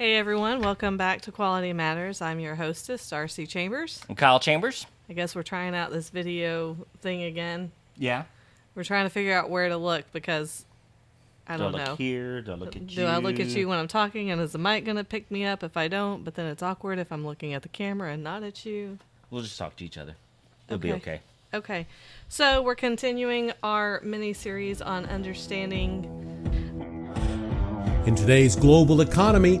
Hey everyone, welcome back to Quality Matters. I'm your hostess, Darcy Chambers. I'm Kyle Chambers. I guess we're trying out this video thing again. Yeah. We're trying to figure out where to look because I Do I don't look know. here? Do I look at Do you? I look at you when I'm talking and is the mic going to pick me up if I don't? But then it's awkward if I'm looking at the camera and not at you. We'll just talk to each other. It'll be Okay. okay. Okay. So we're continuing our mini series on understanding In today's global economy,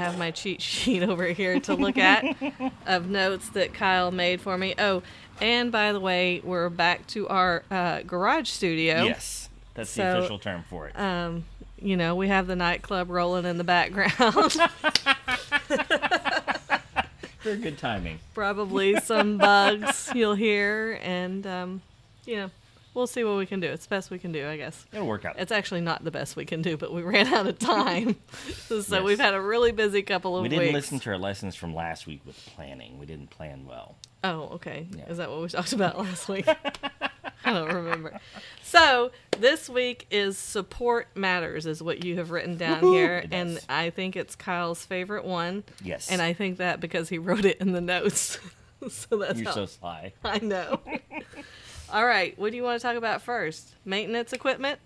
Have my cheat sheet over here to look at of notes that Kyle made for me. Oh, and by the way, we're back to our uh, garage studio. Yes. That's So, the official term for it. Um, you know, we have the nightclub rolling in the background. Very good timing. Probably some bugs you'll hear, and um, you know, we'll see what we can do. It's the best we can do, I guess. It'll work out. It's actually not the best we can do, but we ran out of time, so Yes. we've had a really busy couple of weeks. we didn't listen to our lessons from last week with planning. We didn't plan well. Oh, okay. Yeah. Is that what we talked about last week? I don't remember. So this week is support matters, is what you have written down here, It and. I think it's Kyle's favorite one. Yes. And I think that because he wrote it in the notes. so that's You're how so sly. I know. All right, what do you want to talk about first? Maintenance equipment?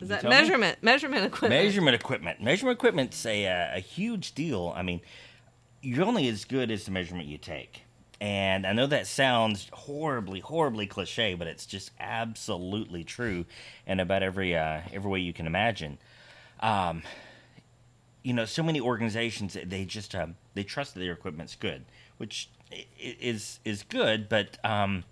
Is that tell me. measurement? Measurement equipment. Measurement equipment. Measurement equipment's a, uh, a huge deal. I mean, you're only as good as the measurement you take. And I know that sounds horribly, horribly cliche, but it's just absolutely true in about every uh, every way you can imagine. Um, you know, so many organizations they just um, they trust that their equipment's good, which is is good, but um,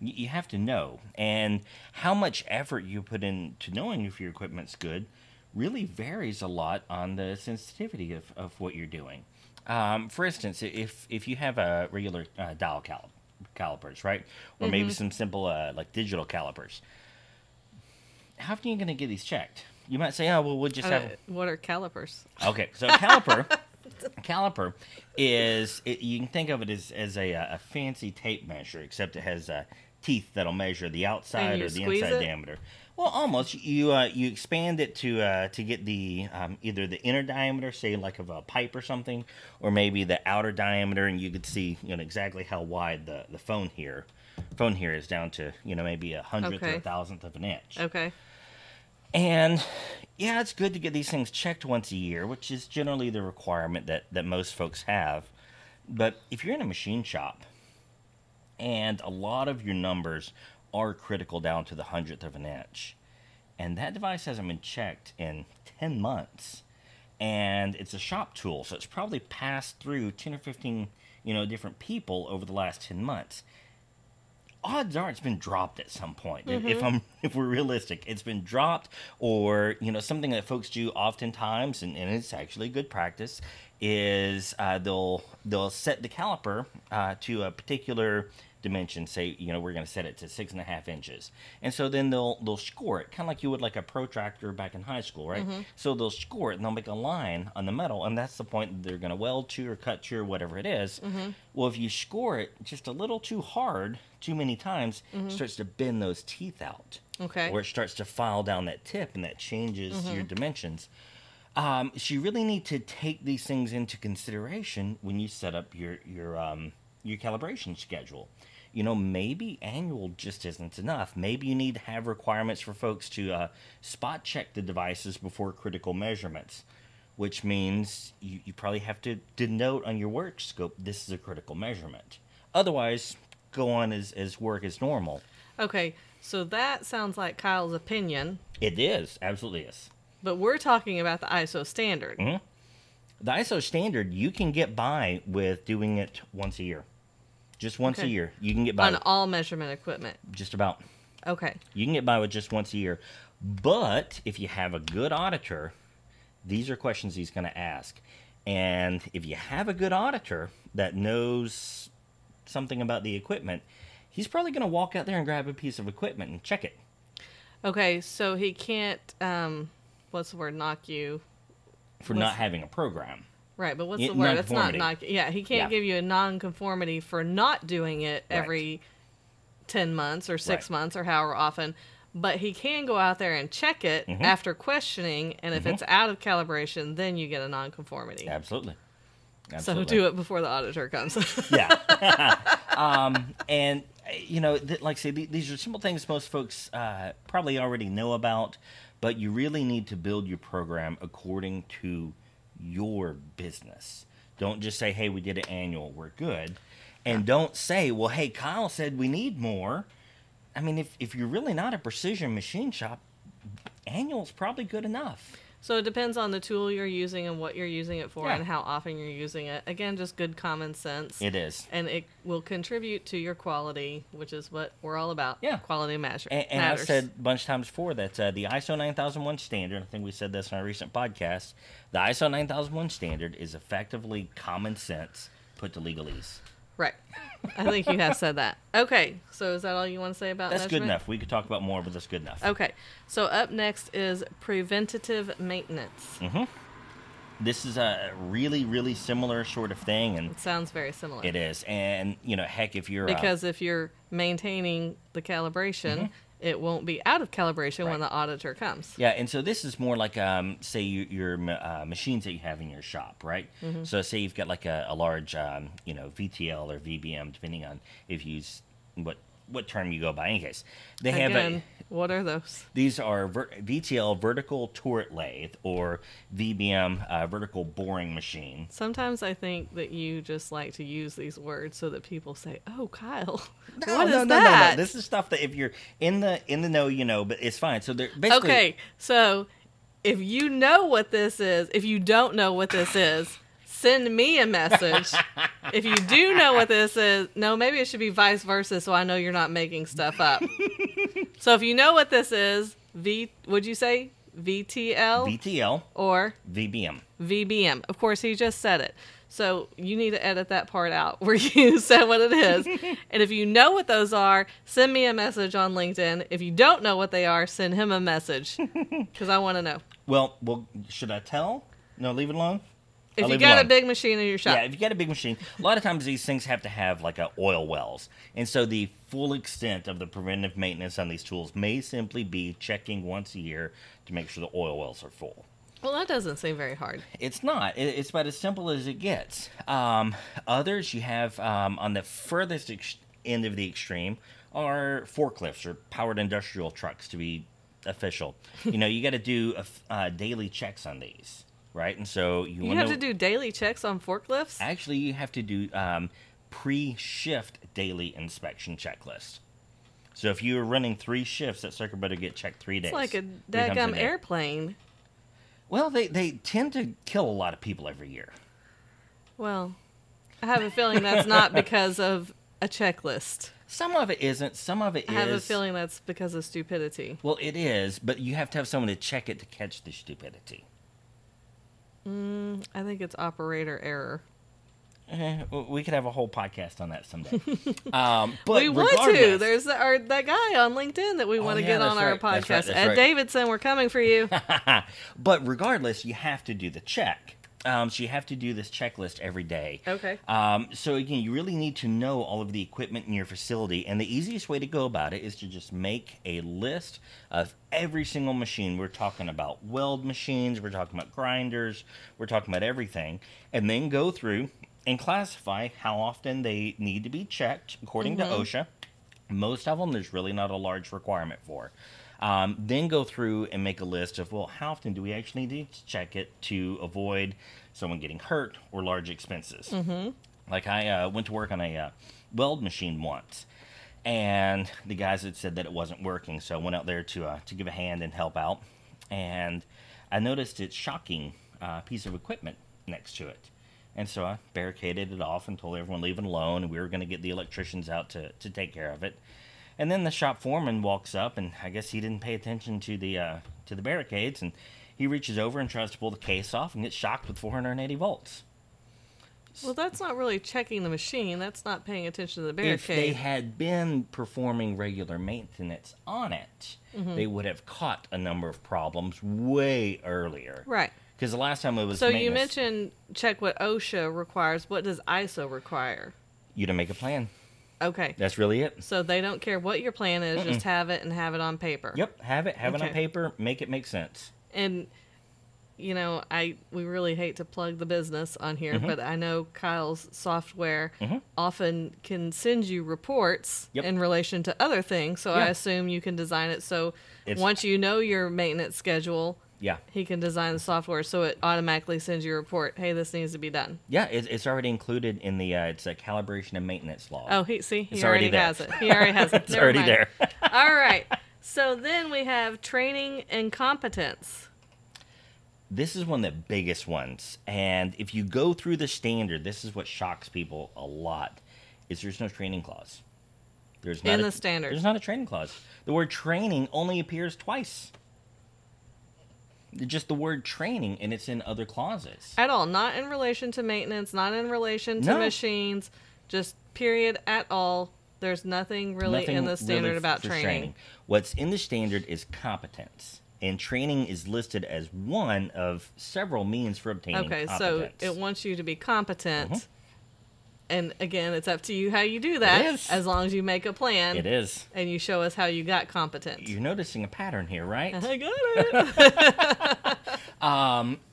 you have to know, and how much effort you put into knowing if your equipment's good really varies a lot on the sensitivity of, of what you're doing. Um, for instance, if if you have a regular uh, dial calip- calipers, right, or maybe some simple uh, like digital calipers, how often are you going to get these checked? You might say, "Oh, well, we'll just Uh, have." what are calipers? Okay, so a caliper, caliper is it, you can think of it as as a, a fancy tape measure, except it has uh, teeth that'll measure the outside or the inside it? diameter. Well, almost. You uh, you expand it to uh, to get the um, either the inner diameter, say like of a pipe or something, or maybe the outer diameter, and you could see you know exactly how wide the the phone here phone here is down to you know maybe a hundredth or a thousandth of an inch. Okay. And yeah, it's good to get these things checked once a year, which is generally the requirement that, that most folks have. But if you're in a machine shop and a lot of your numbers are critical down to the hundredth of an inch, and that device hasn't been checked in 10 months, and it's a shop tool, so it's probably passed through 10 or 15 you know, different people over the last 10 months. Odds are it's been dropped at some point. If- If mm-hmm. I'm if we're realistic, it's been dropped, or you know something that folks do oftentimes, and, and it's actually good practice, is uh, they'll they'll set the caliper uh, to a particular dimension. Say you know we're going to set it to six and a half inches, and so then they'll they'll score it kind of like you would like a protractor back in high school, right? So they'll score it and they'll make a line on the metal, and that's the point that they're going to weld to or cut to or whatever it is. Well, if you score it just a little too hard, too many times, it starts to bend those teeth out. Okay. Or it starts to file down that tip, and that changes your dimensions. Um, so you really need to take these things into consideration when you set up your your um, your calibration schedule. You know, maybe annual just isn't enough. Maybe you need to have requirements for folks to uh, spot check the devices before critical measurements, which means you, you probably have to denote on your work scope this is a critical measurement. Otherwise, go on as, as work as normal. Okay. So that sounds like Kyle's opinion, It is, absolutely is. But we're talking about the ISO standard. Mhm. The ISO standard, you can get by with doing it once a year. Just once a year. You can get by on with all measurement equipment. just about. Okay. You can get by with just once a year. But if you have a good auditor, these are questions he's going to ask. And if you have a good auditor that knows something about the equipment, he's probably going to walk out there and grab a piece of equipment and check it. Okay, so he can't. Um, what's the word? Knock you. For What's- not having a program. Right, but what's the word? That's not knock. Yeah, he can't Yeah. give you a non-conformity for not doing it Right. every ten months or six Right. months or however often. But he can go out there and check it Mm-hmm. after questioning, and if it's out of calibration, then you get a non-conformity. Absolutely. So do it before the auditor comes. yeah. um, and you know, th- like I say, th- these are simple things most folks uh, probably already know about, but you really need to build your program according to your business. Don't just say, "Hey, we did an annual, we're good," and don't say, "Well, hey, Kyle said we need more." I mean, if if you're really not a precision machine shop, annual's probably good enough. So it depends on the tool you're using and what you're using it for Yeah. and how often you're using it. Again, just good common sense. It is. and it will contribute to your quality, which is what we're all about. Yeah. quality measure. And, and I've said a bunch of times before that uh, the ISO 9001 standard, I think we said this in our recent podcast, the ISO 9001 standard is effectively common sense put to legalese. Right. I think you have said that. Okay. So is that all you want to say about that? That's good enough. We could talk about more, but that's good enough. Okay. So up next is preventative maintenance. Mm-hmm. This is a really, really similar sort of thing, and It sounds very similar. it is. And, you know, heck, if you're. uh, Because if you're maintaining the calibration, it won't be out of calibration when Mm-hmm. The auditor comes. Yeah, and so this is more like, um, say, your, your uh, machines that you have in your shop, right? Mm-hmm. So, say you've got like a, a large, um, you know, VTL or VBM, depending on if you use what what term you go by. In any case, they have a, what are those? these are ver- VTL vertical turret lathe or VBM uh, vertical boring machine. Sometimes I think that you just like to use these words so that people say, "Oh, Kyle, No, what is no, no, that?" no, no. This is stuff that if you're in the in the know, you know, but it's fine. So they're basically Okay, so if you know what this is, if you don't know what this is, send me a message. if you do know what this is, no, maybe it should be vice versa so I know you're not making stuff up. so if you know what this is, V would you say VTL VTL or VBM. VBM? Of course, he just said it. So you need to edit that part out where you said what it is. and if you know what those are, send me a message on LinkedIn. If you don't know what they are, send him a message because I want to know. Well, well, should I tell? No, leave it alone. If I'll you got a big machine in your shop, Yeah, if you got a big machine, a lot of times these things have to have like a oil wells, and so the full extent of the preventive maintenance on these tools may simply be checking once a year to make sure the oil wells are full. well, that doesn't seem very hard. It's not. It's about as simple as it gets. Um, others you have um, on the furthest ex- end of the extreme are forklifts or powered industrial trucks to be official. you know, you got to do uh, daily checks on these, right? And so you, You have to do daily checks on forklifts. Actually, you have to do um, pre-shift daily inspection checklist. So if you're running three shifts, that sucker better get checked three days. It's like a daggum airplane. Well, they, they tend to kill a lot of people every year. Well, I have a feeling that's not because of a checklist. Some of it isn't. Some of it I is. have a feeling that's because of stupidity. Well, it is, but you have to have someone to check it to catch the stupidity. I think it's operator error. Eh, we could have a whole podcast on that someday. um, but we want to. There's the, our, that guy on LinkedIn that we want to yeah, get that's on our right, that's podcast. right, that's Ed right. Davidson, we're coming for you. but regardless, you have to do the check. Um, so you have to do this checklist every day. Okay. Um, so again, you really need to know all of the equipment in your facility, and the easiest way to go about it is to just make a list of every single machine. We're talking about weld machines, we're talking about grinders, we're talking about everything, and then go through and classify how often they need to be checked according to OSHA. Most of them, there's really not a large requirement for. Um, then go through and make a list of, well, how often do we actually need to check it to avoid someone getting hurt or large expenses? Mm-hmm. Like I uh, went to work on a uh, weld machine once, and the guys had said that it wasn't working, so I went out there to uh, to give a hand and help out, and I noticed its shocking uh, piece of equipment next to it. And so I barricaded it off and told everyone leave it alone, and we were going to get the electricians out to, to take care of it. And then the shop foreman walks up, and I guess he didn't pay attention to the uh, to the barricades, and He reaches over and tries to pull the case off and gets shocked with 480 volts. Well, that's not really checking the machine. That's not paying attention to the barricade. If they had been performing regular maintenance on it, Mm-hmm. they would have caught a number of problems way earlier. right. Because the last time it was So you mentioned check what OSHA requires. What does ISO require? you to make a plan. Okay. That's really it. So they don't care what your plan is, just have it and have it on paper. Yep, have it, have it on paper, make it make sense. And you know, I we really hate to plug the business on here, Mm-hmm. but I know Kyle's software often can send you reports Yep. in relation to other things. So I assume you can design it so It's- once you know your maintenance schedule, Yeah, he can design the software so it automatically sends you a report. Hey, this needs to be done. yeah, it, it's already included in the uh, it's a calibration and maintenance law. Oh, he see, he It's already already, has it. He already has it. it's Never already mind. there. All right. So then we have training and competence. this is one of the biggest ones, and if you go through the standard, this is what shocks people a lot: is there's no training clause. There's not In a- the standard. There's not a training clause. The word training only appears twice. Just the word training, and it's in other clauses. At all, not in relation to maintenance, not in relation to No. machines, just period at all. There's nothing really Nothing in the standard really about for training. What's in the standard is competence, and training is listed as one of several means for obtaining Okay, so it wants you to be competent. Mhm. And again, it's up to you how you do that as long as you make a plan it is. and you show us how you got competent. You're noticing a pattern here, right? I got it.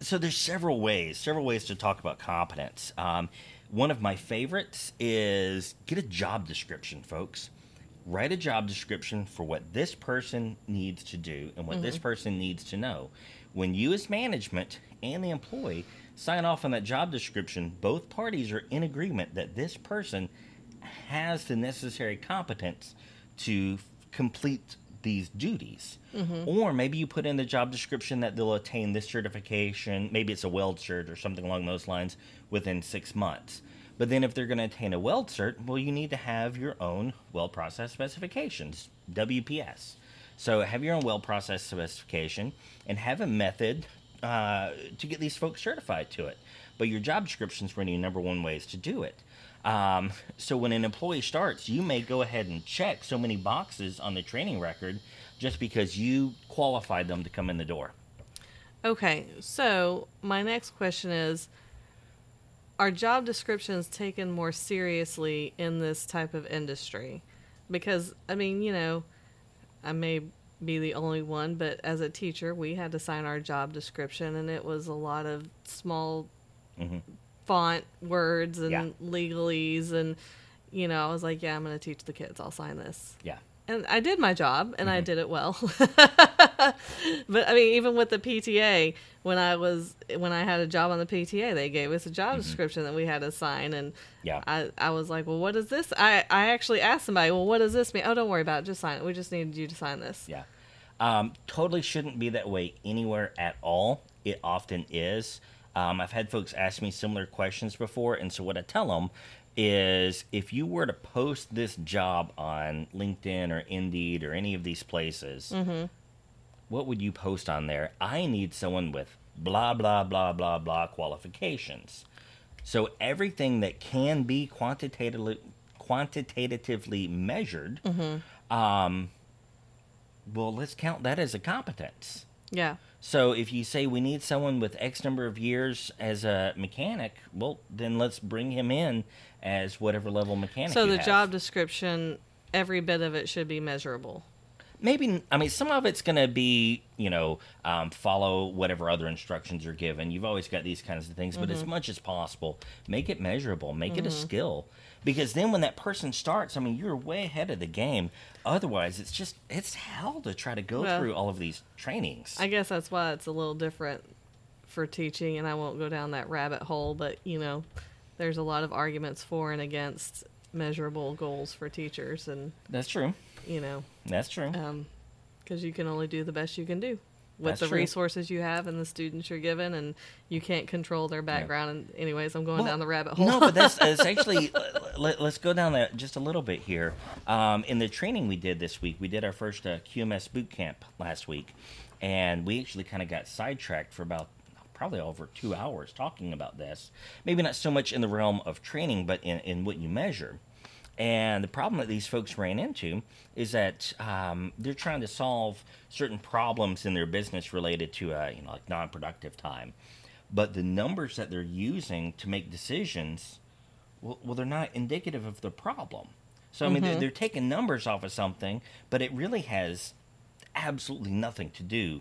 so there's several ways, several ways to talk about competence. Um, one of my favorites is get a job description, folks. Write a job description for what this person needs to do and what this person needs to know. When you, as management and the employee, sign off on that job description, both parties are in agreement that this person has the necessary competence to complete these duties. Mm-hmm. Or maybe you put in the job description that they'll attain this certification, maybe it's a weld cert or something along those lines within six months. But then if they're going to attain a weld cert, well, you need to have your own weld process specifications, WPS. So have your own weld process specification and have a method uh, to get these folks certified to it. But your job description is one of your number one ways to do it. Um, so when an employee starts, you may go ahead and check so many boxes on the training record just because you qualified them to come in the door. Okay, so my next question is Are job descriptions taken more seriously in this type of industry? Because, I mean, you know, I may be the only one, but as a teacher, we had to sign our job description, and it was a lot of small Mhm. font words and Yeah. legalese. And, you know, I was like, yeah, I'm going to teach the kids. I'll sign this Yeah. And I did my job and Mm-hmm. I did it well. but I mean, even with the PTA, when I was when I had a job on the PTA, they gave us a job description that we had to sign, and Mm-hmm. Yeah. I I was like, well, what is this? I I actually asked somebody, well, what does this mean? Oh, don't worry about it, just sign it. We just needed you to sign this. Yeah. Um, totally shouldn't be that way anywhere at all. It often is. Um, I've had folks ask me similar questions before, and so what I tell them is if you were to post this job on LinkedIn or Indeed or any of these places, what would you post on there? I need someone with blah, blah, blah, blah, blah qualifications. So everything that can be quantitatively quantitatively measured, um, well, let's count that as a competence. Yeah. So if you say we need someone with X number of years as a mechanic, well, then let's bring him in as whatever level mechanic. So the have. job description, every bit of it should be measurable. maybe I mean some of it's going to be you know um, follow whatever other instructions are given. You've always got these kinds of things, but as much as possible, make it measurable, make it a skill, because then when that person starts, I mean you're way ahead of the game. Otherwise, it's just it's hell to try to go Well, through all of these trainings. I guess that's why it's a little different for teaching, and I won't go down that rabbit hole, but you know, there's a lot of arguments for and against measurable goals for teachers, and That's true. you know, That's true. Um, because you can only do the best you can do with That's the true. resources you have and the students you're given, and you can't control their background. And anyways, I'm going Well, down the rabbit hole. No, but that's, that's actually. Let, us go down that just a little bit here. Um, in the training we did this week, we did our first uh, QMS boot camp last week, And we actually kind of got sidetracked for about probably over two hours talking about this. Maybe not so much in the realm of training, but in, in what you measure. And the problem that these folks ran into is that um, they're trying to solve certain problems in their business related to, uh, you know, like non-productive time. But the numbers that they're using to make decisions, well, well they're not indicative of the problem. So I mean, they're, they're taking numbers off of something, but it really has absolutely nothing to do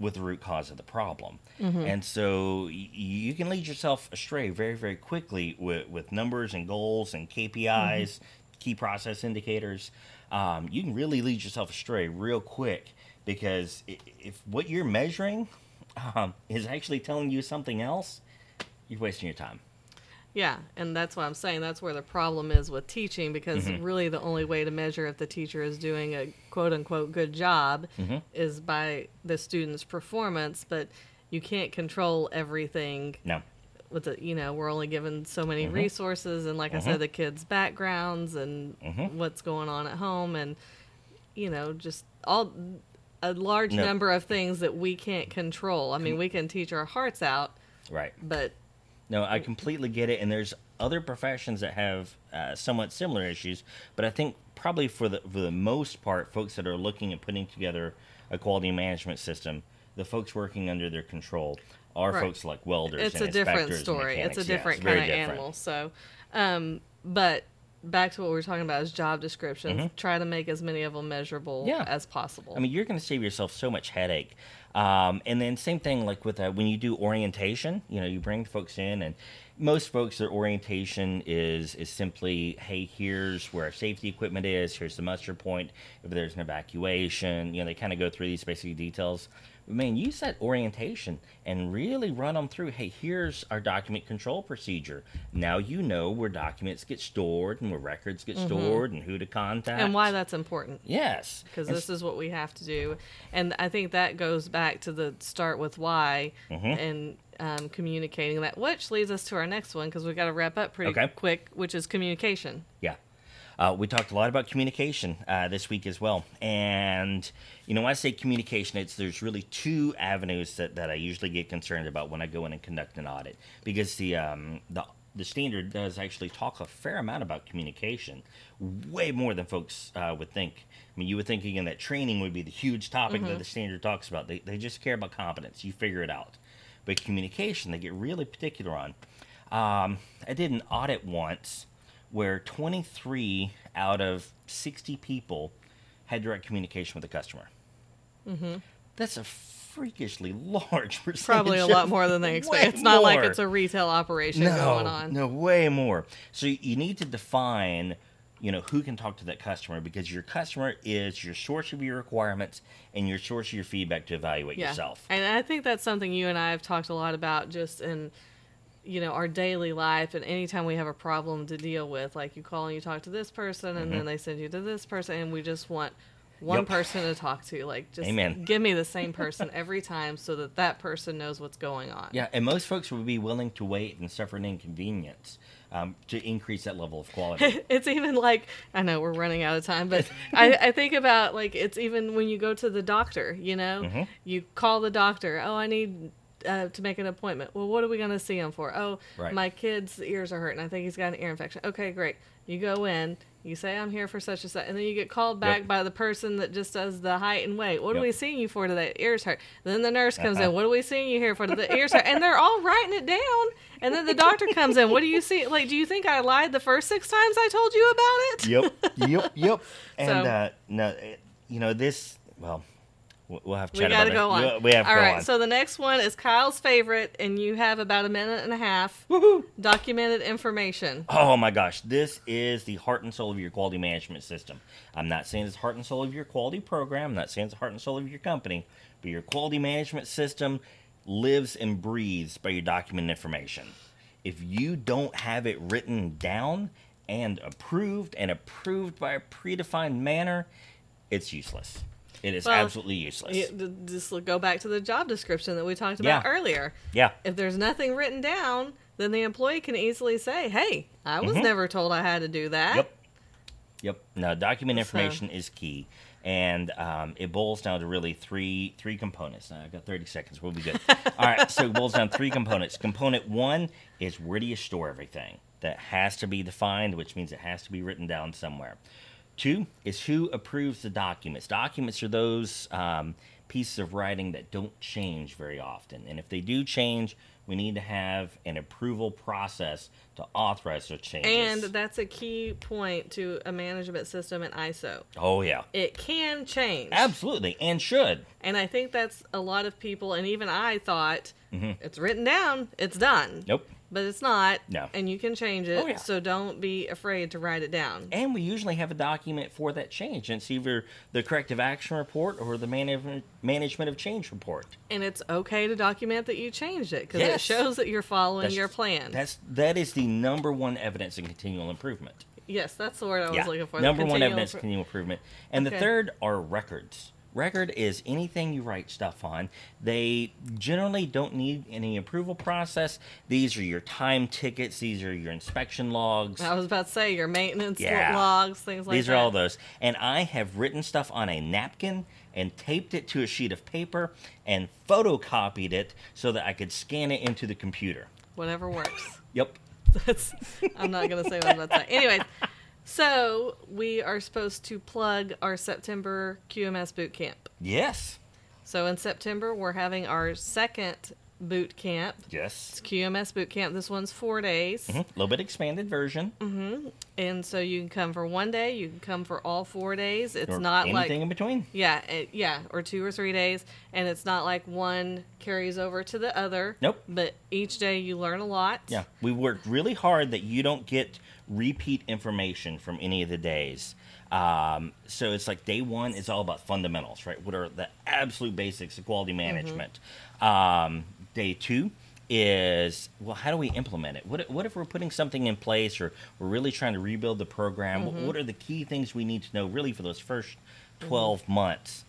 with the root cause of the problem. And so y- you can lead yourself astray very, very quickly with, with numbers and goals and KPIs, key process indicators. Um, you can really lead yourself astray real quick because if what you're measuring um, is actually telling you something else, you're wasting your time. Yeah, and that's what I'm saying. That's where the problem is with teaching because Mm-hmm. really the only way to measure if the teacher is doing a quote unquote good job Mm-hmm. is by the student's performance, but you can't control everything No. With the you know, we're only given so many Mm-hmm. resources and like I said the kids' backgrounds and Mm-hmm. what's going on at home and you know, just all a large No. number of things that we can't control. I mean, we can teach our hearts out, Right. but No, I completely get it, and there's other professions that have uh, somewhat similar issues, but I think probably for the for the most part, folks that are looking at putting together a quality management system, the folks working under their control are Right. folks like welders. it's and a different story. It's a different kind of different. animal. So, um, but back to what we were talking about is job descriptions. Try to make as many of them measurable Mm-hmm. Yeah. as possible. I mean, you're going to save yourself so much headache. Um, and then same thing like with uh, when you do orientation, you know, you bring folks in, and most folks their orientation is is simply, hey, here's where our safety equipment is, here's the muster point, if there's an evacuation, you know, they kind of go through these basic details. But man, use that orientation and really run them through. Hey, here's our document control procedure. Now you know where documents get stored and where records get stored and who to contact. and why that's important. Yes, Because this is what we have to do, and I think that goes back to the start with why Mm-hmm. and um, communicating that, which leads us to our next one because we've got to wrap up pretty Okay. quick, which is communication. Yeah. Uh, we talked a lot about communication uh, this week as well. And, you know, when I say communication, it's there's really two avenues that, that I usually get concerned about when I go in and conduct an audit. Because the, um, the, the standard does actually talk a fair amount about communication, way more than folks uh, would think. I mean, you would think, again, that training would be the huge topic that the standard talks about. They, they just care about competence. You figure it out. But communication, they get really particular on. Um, I did an audit once where 23 out of 60 people had direct communication with the customer. Mm-hmm. That's a freakishly large percentage. Probably a lot more than they expect. It's not like it's a retail operation no, going on. No, way more. So you need to define, you know, who can talk to that customer because your customer is your source of your requirements and your source of your feedback to evaluate yourself. And I think that's something you and I have talked a lot about just in you know our daily life and anytime we have a problem to deal with like you call and you talk to this person and then mm-hmm. they send you to this person and we just want one Yep. person to talk to like just Amen. give me the same person every time so that that person knows what's going on Yeah, and most folks would be willing to wait and suffer an inconvenience um, to increase that level of quality. it's even like I know we're running out of time, but I, I think about like it's even when you go to the doctor, you know, Mm-hmm. you call the doctor. Oh, I need uh, to make an appointment. Well, what are we going to see him for? Oh, Right. my kid's ears are hurting. I think he's got an ear infection. Okay, great. You go in. You say I'm here for such and such, and then you get called back Yep. by the person that just does the height and weight. What are we seeing you for today? Ears hurt. Then the nurse comes Uh-huh. in. What are we seeing you here for? The ears hurt, and they're all writing it down. And then the doctor comes in. What do you see? Like, do you think I lied the first six times I told you about it? yep, yep, yep. And So- uh, no, you know this. Well, we'll have to We got to go it. on. We- have to go right. on. So the next one is Kyle's favorite, and you have about a minute and a half. Woohoo! Documented information. Oh my gosh, this is the heart and soul of your quality management system. I'm not saying it's heart and soul of your quality program. I'm not saying it's the heart and soul of your company, but your quality management system lives and breathes by your documented information. If you don't have it written down and approved and approved by a predefined manner, it's useless. It is Well, absolutely useless. Just go back to the job description that we talked about Yeah. earlier. yeah. If there's nothing written down, then the employee can easily say, "Hey, I was never told I had to do that." Mm-hmm. Yep. Yep. No, document So- information is key. and um, it boils down to really three three components. Now I've got 30 seconds. We'll be good. All right, so it boils down to three components. Component one is where do you store everything? That has to be defined, which means it has to be written down somewhere. Two is who approves the documents. Documents are those um, pieces of writing that don't change very often, and if they do change, we need to have an approval process to authorize those changes. And that's a key point to a management system in ISO. oh yeah, It can change. absolutely, and should. And I think that's a lot of people, and even I thought it's written down, it's done. Mm-hmm. Nope. But it's not. No. And you can change it. Oh, yeah. So don't be afraid to write it down. And we usually have a document for that change. And it's either the corrective action report or the management management of change report. And it's okay to document that you changed it because it shows that you're following That's- your plan. That's that is the number one evidence in continual improvement. yes, that's the word I was yeah. looking for. Number one evidence impro- continual improvement. And the third are records. Record is anything you write stuff on. They generally don't need any approval process. These are your time tickets. These are your inspection logs. I was about to say your maintenance Yeah. logs, things like that. These that. are all those. And I have written stuff on a napkin and taped it to a sheet of paper and photocopied it so that I could scan it into the computer. Whatever works. Yep. That's, I'm not going to say what I'm about to say. Anyways, so we are supposed to plug our September QMS boot camp. Yes. So in September, we're having our second boot camp. Yes. It's QMS boot camp. This one's four days. A little bit expanded version. Mm-hmm. And so you can come for one day, you can come for all four days. It's or not anything like anything in between. yeah, it, yeah, or two or three days, and it's not like one carries over to the other. Nope. But each day you learn a lot. Yeah, we worked really hard that you don't get repeat information from any of the days. Um, so it's like day one is all about fundamentals, right? What are the absolute basics of quality management? Um, day two is well, how do we implement it? What, what if we're putting something in place or we're really trying to rebuild the program? What, what are the key things we need to know really for those first 12 months?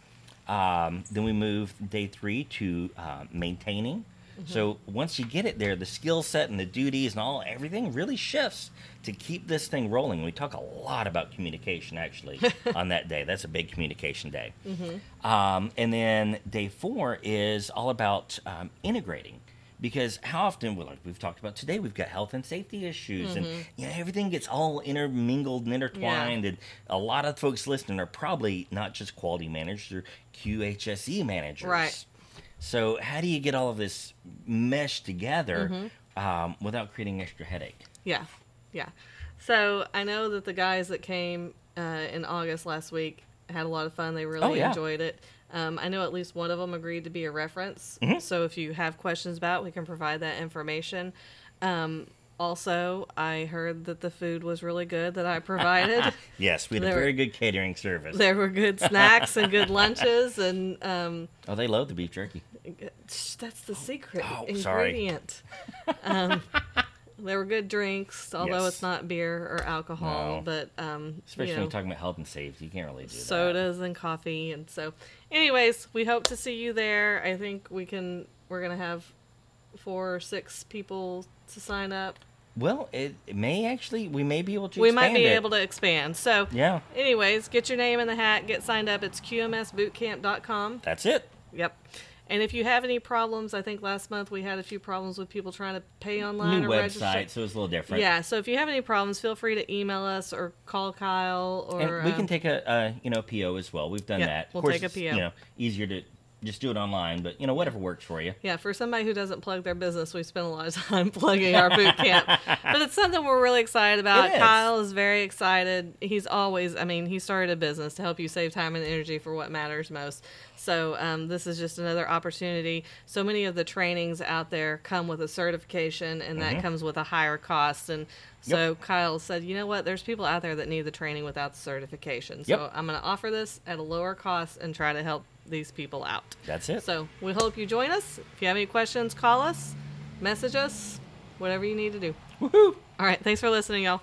Um, then we move day three to uh, maintaining. So once you get it there, the skill set and the duties and all everything really shifts to keep this thing rolling. We talk a lot about communication actually on that day. That's a big communication day. Um, and then day four is all about um, integrating. Because how often, well, like we've talked about today, we've got health and safety issues, and you know everything gets all intermingled and intertwined. And a lot of folks listening are probably not just quality managers; they're QHSE managers. Right. So how do you get all of this meshed together Mm-hmm. um, without creating extra headache? Yeah, yeah. So I know that the guys that came uh, in August last week had a lot of fun. They really Oh, yeah. enjoyed it. Um, I know at least one of them agreed to be a reference. Mm-hmm. So if you have questions about, it, we can provide that information. Um, also, I heard that the food was really good that I provided. Yes, we had a There- very good catering service. there were good snacks and good lunches, and um, Oh, they love the beef jerky. That's the secret Oh, sorry. ingredient. um, there were good drinks, although Yes. it's not beer or alcohol, No. but um, Especially you when you're talking about health and safety, you can't really do that. sodas and coffee, and so. Anyways, we hope to see you there. I think we can. We're gonna have four or six people to sign up. Well, it, it may actually, we may be able to. Expand. We might be it. able to expand. So, Yeah, anyways, get your name in the hat. Get signed up. It's qmsbootcamp.com. that's it. Yep. And if you have any problems, I think last month we had a few problems with people trying to pay online New or register. website, so it's a little different. Yeah, so if you have any problems, feel free to email us or call Kyle or and we can um, take a, you know PO as well. We've done Yeah, that. Of we'll course, take a PO. You know, easier to just do it online, but you know whatever works for you. Yeah, for somebody who doesn't plug their business, we spend a lot of time plugging our boot camp. but it's something we're really excited about. Is. Kyle is very excited. He's always, I mean, he started a business to help you save time and energy for what matters most. So um, this is just another opportunity. So many of the trainings out there come with a certification, and that comes with a higher cost. And so Mm-hmm. Yep. Kyle said, you know what? There's people out there that need the training without the certification. So Yep. I'm going to offer this at a lower cost and try to help these people out. That's it. So we hope you join us. If you have any questions, call us, message us, whatever you need to do. Woohoo! All right. Thanks for listening, y'all.